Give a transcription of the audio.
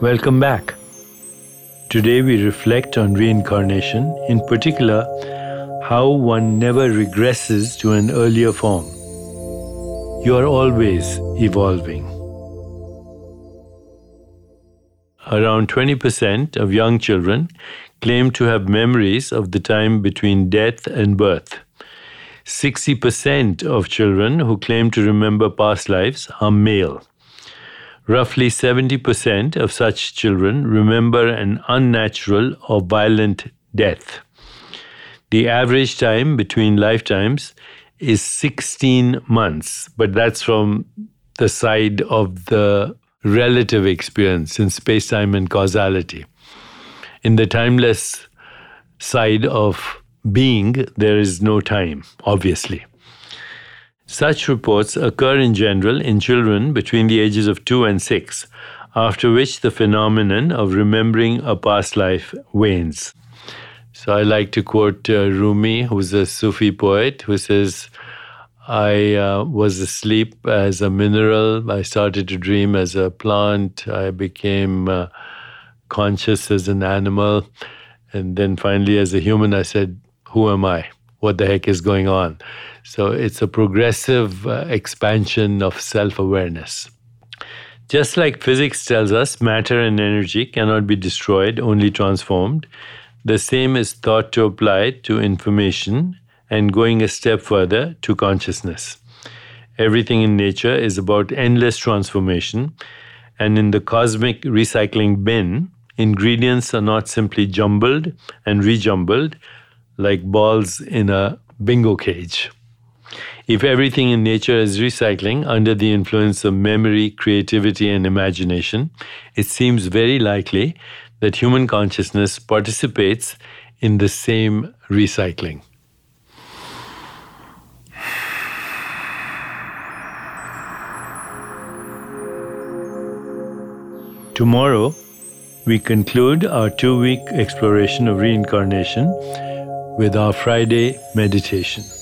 Welcome back. Today we reflect on reincarnation, in particular, how one never regresses to an earlier form. You are always evolving. Around 20% of young children claim to have memories of the time between death and birth. 60% of children who claim to remember past lives are male. Roughly 70% of such children remember an unnatural or violent death. The average time between lifetimes is 16 months, but that's from the side of the relative experience in space time and causality. In the timeless side of being, there is no time, obviously. Such reports occur in general in children between the ages of 2 and 6, after which the phenomenon of remembering a past life wanes. So I like to quote uh, Rumi, who's a Sufi poet, who says, I uh, was asleep as a mineral. I started to dream as a plant. I became uh, conscious as an animal. And then finally, as a human, I said, Who am I? What the heck is going on? So it's a progressive uh, expansion of self awareness. Just like physics tells us matter and energy cannot be destroyed, only transformed, the same is thought to apply to information and going a step further to consciousness. Everything in nature is about endless transformation, and in the cosmic recycling bin, ingredients are not simply jumbled and rejumbled like balls in a bingo cage. If everything in nature is recycling under the influence of memory, creativity, and imagination, it seems very likely that human consciousness participates in the same recycling. Tomorrow, we conclude our two week exploration of reincarnation with our Friday meditation.